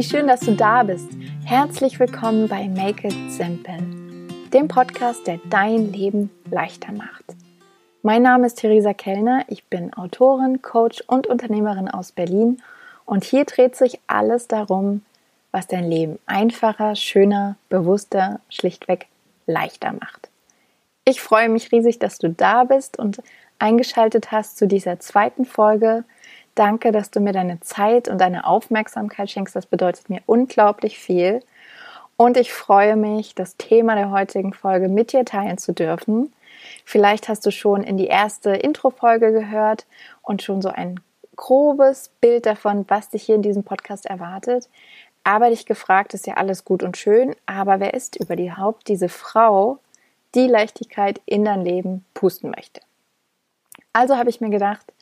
Wie schön, dass du da bist. Herzlich willkommen bei Make It Simple, dem Podcast, der dein Leben leichter macht. Mein Name ist Theresa Kellner, ich bin Autorin, Coach und Unternehmerin aus Berlin und hier dreht sich alles darum, was dein Leben einfacher, schöner, bewusster, schlichtweg leichter macht. Ich freue mich riesig, dass du da bist und eingeschaltet hast zu dieser zweiten Folge Danke, dass du mir deine Zeit und deine Aufmerksamkeit schenkst. Das bedeutet mir unglaublich viel. Und ich freue mich, das Thema der heutigen Folge mit dir teilen zu dürfen. Vielleicht hast du schon in die erste Intro-Folge gehört und schon so ein grobes Bild davon, was dich hier in diesem Podcast erwartet. Aber dich gefragt ist ja alles gut und schön. Aber wer ist überhaupt diese Frau, die Leichtigkeit in dein Leben pusten möchte? Also habe ich mir gedacht,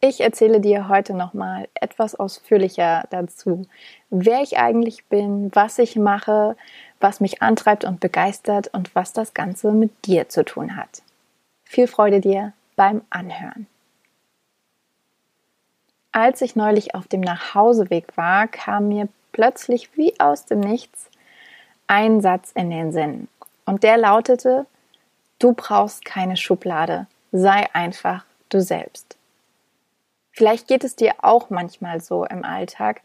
ich erzähle dir heute nochmal etwas ausführlicher dazu, wer ich eigentlich bin, was ich mache, was mich antreibt und begeistert und was das Ganze mit dir zu tun hat. Viel Freude dir beim Anhören. Als ich neulich auf dem Nachhauseweg war, kam mir plötzlich wie aus dem Nichts ein Satz in den Sinn. Und der lautete, du brauchst keine Schublade, sei einfach du selbst. Vielleicht geht es dir auch manchmal so im Alltag,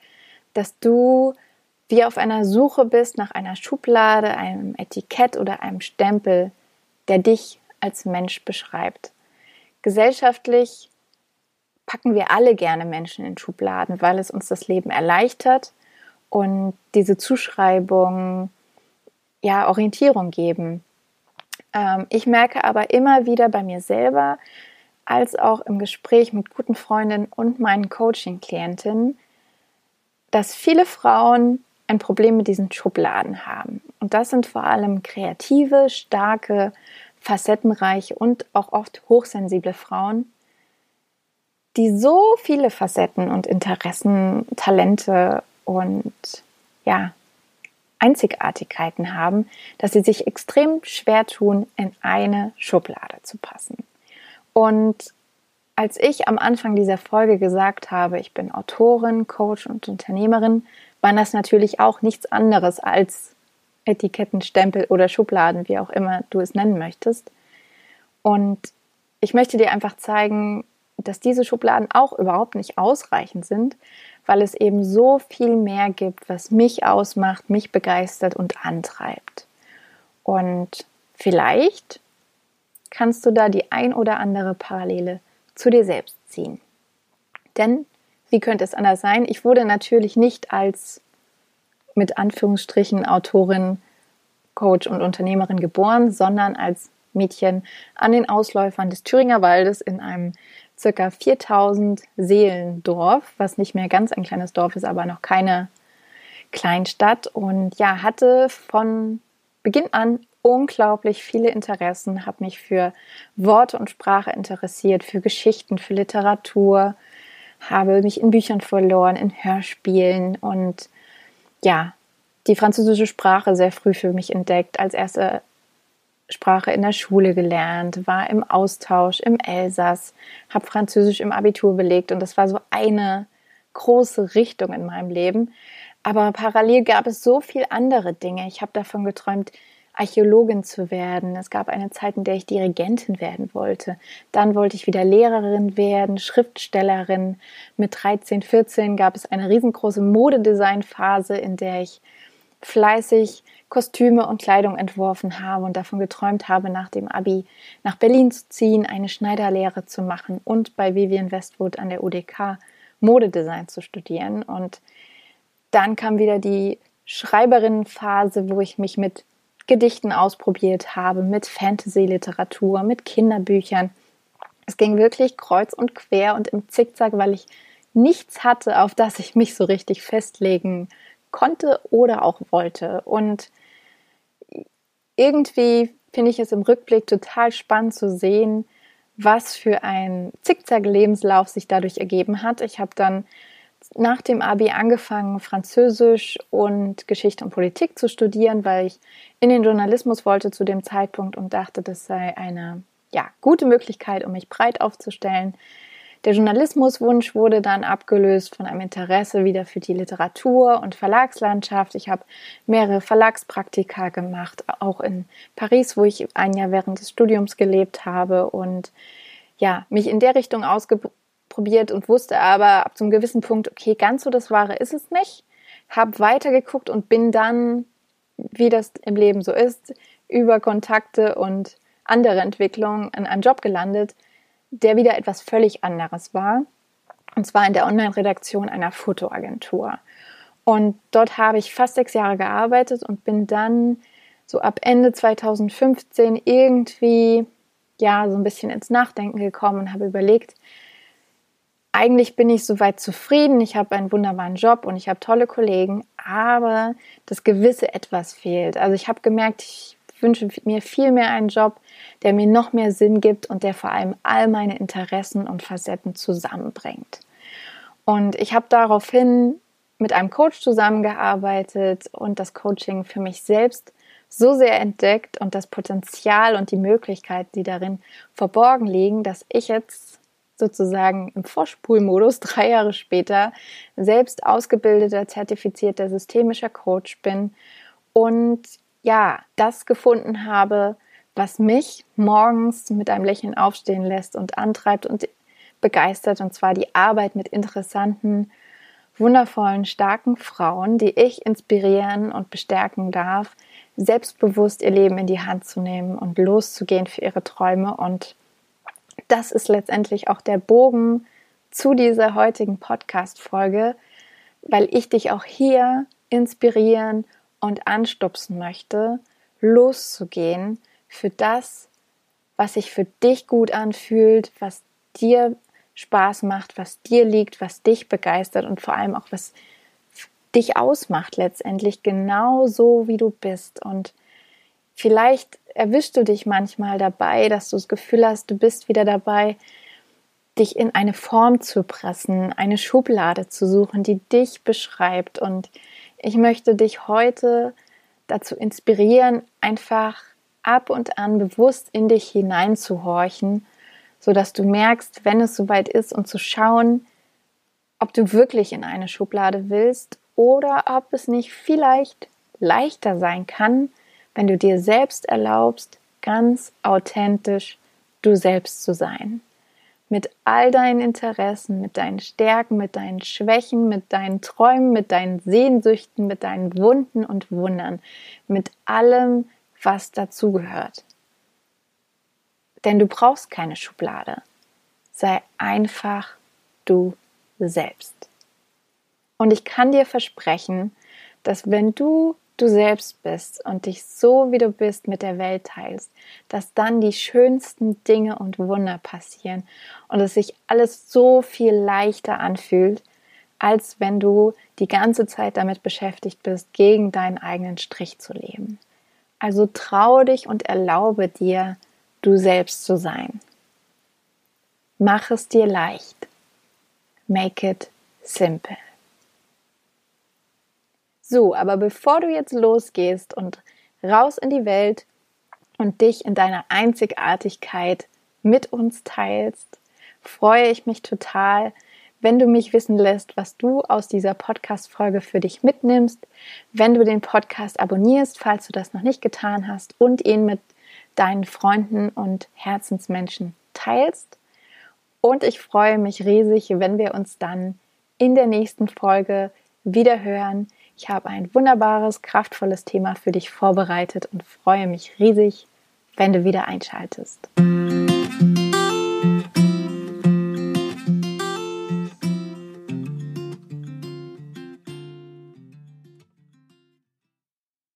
dass du wie auf einer Suche bist nach einer Schublade, einem Etikett oder einem Stempel, der dich als Mensch beschreibt. Gesellschaftlich packen wir alle gerne Menschen in Schubladen, weil es uns das Leben erleichtert und diese Zuschreibung ja Orientierung geben. Ähm, ich merke aber immer wieder bei mir selber, als auch im Gespräch mit guten Freundinnen und meinen Coaching-Klientinnen, dass viele Frauen ein Problem mit diesen Schubladen haben. Und das sind vor allem kreative, starke, facettenreiche und auch oft hochsensible Frauen, die so viele Facetten und Interessen, Talente und ja, Einzigartigkeiten haben, dass sie sich extrem schwer tun, in eine Schublade zu passen. Und als ich am Anfang dieser Folge gesagt habe, ich bin Autorin, Coach und Unternehmerin, waren das natürlich auch nichts anderes als Etiketten, Stempel oder Schubladen, wie auch immer du es nennen möchtest. Und ich möchte dir einfach zeigen, dass diese Schubladen auch überhaupt nicht ausreichend sind, weil es eben so viel mehr gibt, was mich ausmacht, mich begeistert und antreibt. Und vielleicht kannst du da die ein oder andere Parallele zu dir selbst ziehen. Denn, wie könnte es anders sein? Ich wurde natürlich nicht als mit Anführungsstrichen Autorin, Coach und Unternehmerin geboren, sondern als Mädchen an den Ausläufern des Thüringer Waldes in einem circa 4000 Seelendorf, was nicht mehr ganz ein kleines Dorf ist, aber noch keine Kleinstadt und ja, hatte von Beginn an unglaublich viele Interessen, habe mich für Worte und Sprache interessiert, für Geschichten, für Literatur, habe mich in Büchern verloren, in Hörspielen und ja, die französische Sprache sehr früh für mich entdeckt, als erste Sprache in der Schule gelernt, war im Austausch im Elsass, habe Französisch im Abitur belegt und das war so eine große Richtung in meinem Leben. Aber parallel gab es so viel andere Dinge. Ich habe davon geträumt, Archäologin zu werden. Es gab eine Zeit, in der ich Dirigentin werden wollte. Dann wollte ich wieder Lehrerin werden, Schriftstellerin. Mit 13, 14 gab es eine riesengroße Modedesign-Phase, in der ich fleißig Kostüme und Kleidung entworfen habe und davon geträumt habe, nach dem Abi nach Berlin zu ziehen, eine Schneiderlehre zu machen und bei Vivian Westwood an der UDK Modedesign zu studieren. Und dann kam wieder die Schreiberinnenphase, wo ich mich mit Gedichten ausprobiert habe, mit Fantasy-Literatur, mit Kinderbüchern. Es ging wirklich kreuz und quer und im Zickzack, weil ich nichts hatte, auf das ich mich so richtig festlegen konnte oder auch wollte. Und irgendwie finde ich es im Rückblick total spannend zu sehen, was für ein Zickzack-Lebenslauf sich dadurch ergeben hat. Ich habe dann nach dem Abi angefangen, Französisch und Geschichte und Politik zu studieren, weil ich in den Journalismus wollte zu dem Zeitpunkt und dachte, das sei eine ja, gute Möglichkeit, um mich breit aufzustellen. Der Journalismuswunsch wurde dann abgelöst von einem Interesse wieder für die Literatur und Verlagslandschaft. Ich habe mehrere Verlagspraktika gemacht, auch in Paris, wo ich ein Jahr während des Studiums gelebt habe und ja, mich in der Richtung ausprobiert und wusste aber ab zum gewissen Punkt, okay, ganz so das Wahre ist es nicht. Habe weitergeguckt und bin dann, wie das im Leben so ist, über Kontakte und andere Entwicklungen in einem Job gelandet, der wieder etwas völlig anderes war. Und zwar in der Online-Redaktion einer Fotoagentur. Und dort habe ich fast sechs Jahre gearbeitet und bin dann so ab Ende 2015 irgendwie ja so ein bisschen ins Nachdenken gekommen und habe überlegt, eigentlich bin ich soweit zufrieden, ich habe einen wunderbaren Job und ich habe tolle Kollegen, aber das gewisse etwas fehlt. Also ich habe gemerkt, ich wünsche mir viel mehr einen Job, der mir noch mehr Sinn gibt und der vor allem all meine Interessen und Facetten zusammenbringt. Und ich habe daraufhin mit einem Coach zusammengearbeitet und das Coaching für mich selbst so sehr entdeckt und das Potenzial und die Möglichkeiten, die darin verborgen liegen, dass ich jetzt sozusagen im Vorspulmodus drei Jahre später selbst ausgebildeter, zertifizierter systemischer Coach bin und ja, das gefunden habe, was mich morgens mit einem Lächeln aufstehen lässt und antreibt und begeistert, und zwar die Arbeit mit interessanten, wundervollen, starken Frauen, die ich inspirieren und bestärken darf, selbstbewusst ihr Leben in die Hand zu nehmen und loszugehen für ihre Träume. Und das ist letztendlich auch der Bogen zu dieser heutigen Podcast-Folge, weil ich dich auch hier inspirieren und anstupsen möchte, loszugehen für das, was sich für dich gut anfühlt, was dir Spaß macht, was dir liegt, was dich begeistert und vor allem auch was dich ausmacht letztendlich genau so, wie du bist. Und vielleicht erwischst du dich manchmal dabei, dass du das Gefühl hast, du bist wieder dabei, dich in eine Form zu pressen, eine Schublade zu suchen, die dich beschreibt. Und ich möchte dich heute dazu inspirieren, einfach ab und an bewusst in dich hineinzuhorchen, sodass du merkst, wenn es soweit ist und zu schauen, ob du wirklich in eine Schublade willst oder ob es nicht vielleicht leichter sein kann, wenn du dir selbst erlaubst, ganz authentisch du selbst zu sein. Mit all deinen Interessen, mit deinen Stärken, mit deinen Schwächen, mit deinen Träumen, mit deinen Sehnsüchten, mit deinen Wunden und Wundern, mit allem, was dazugehört. Denn du brauchst keine Schublade. Sei einfach du selbst. Und ich kann dir versprechen, dass wenn du du selbst bist und dich so wie du bist mit der Welt teilst, dass dann die schönsten Dinge und Wunder passieren und es sich alles so viel leichter anfühlt, als wenn du die ganze Zeit damit beschäftigt bist, gegen deinen eigenen Strich zu leben. Also traue dich und erlaube dir, du selbst zu sein. Mach es dir leicht. Make it simple. So, aber bevor du jetzt losgehst und raus in die Welt und dich in deiner Einzigartigkeit mit uns teilst, freue ich mich total, wenn du mich wissen lässt, was du aus dieser Podcast-Folge für dich mitnimmst, wenn du den Podcast abonnierst, falls du das noch nicht getan hast, und ihn mit deinen Freunden und Herzensmenschen teilst. Und ich freue mich riesig, wenn wir uns dann in der nächsten Folge wieder hören. Ich habe ein wunderbares, kraftvolles Thema für dich vorbereitet und freue mich riesig, wenn du wieder einschaltest.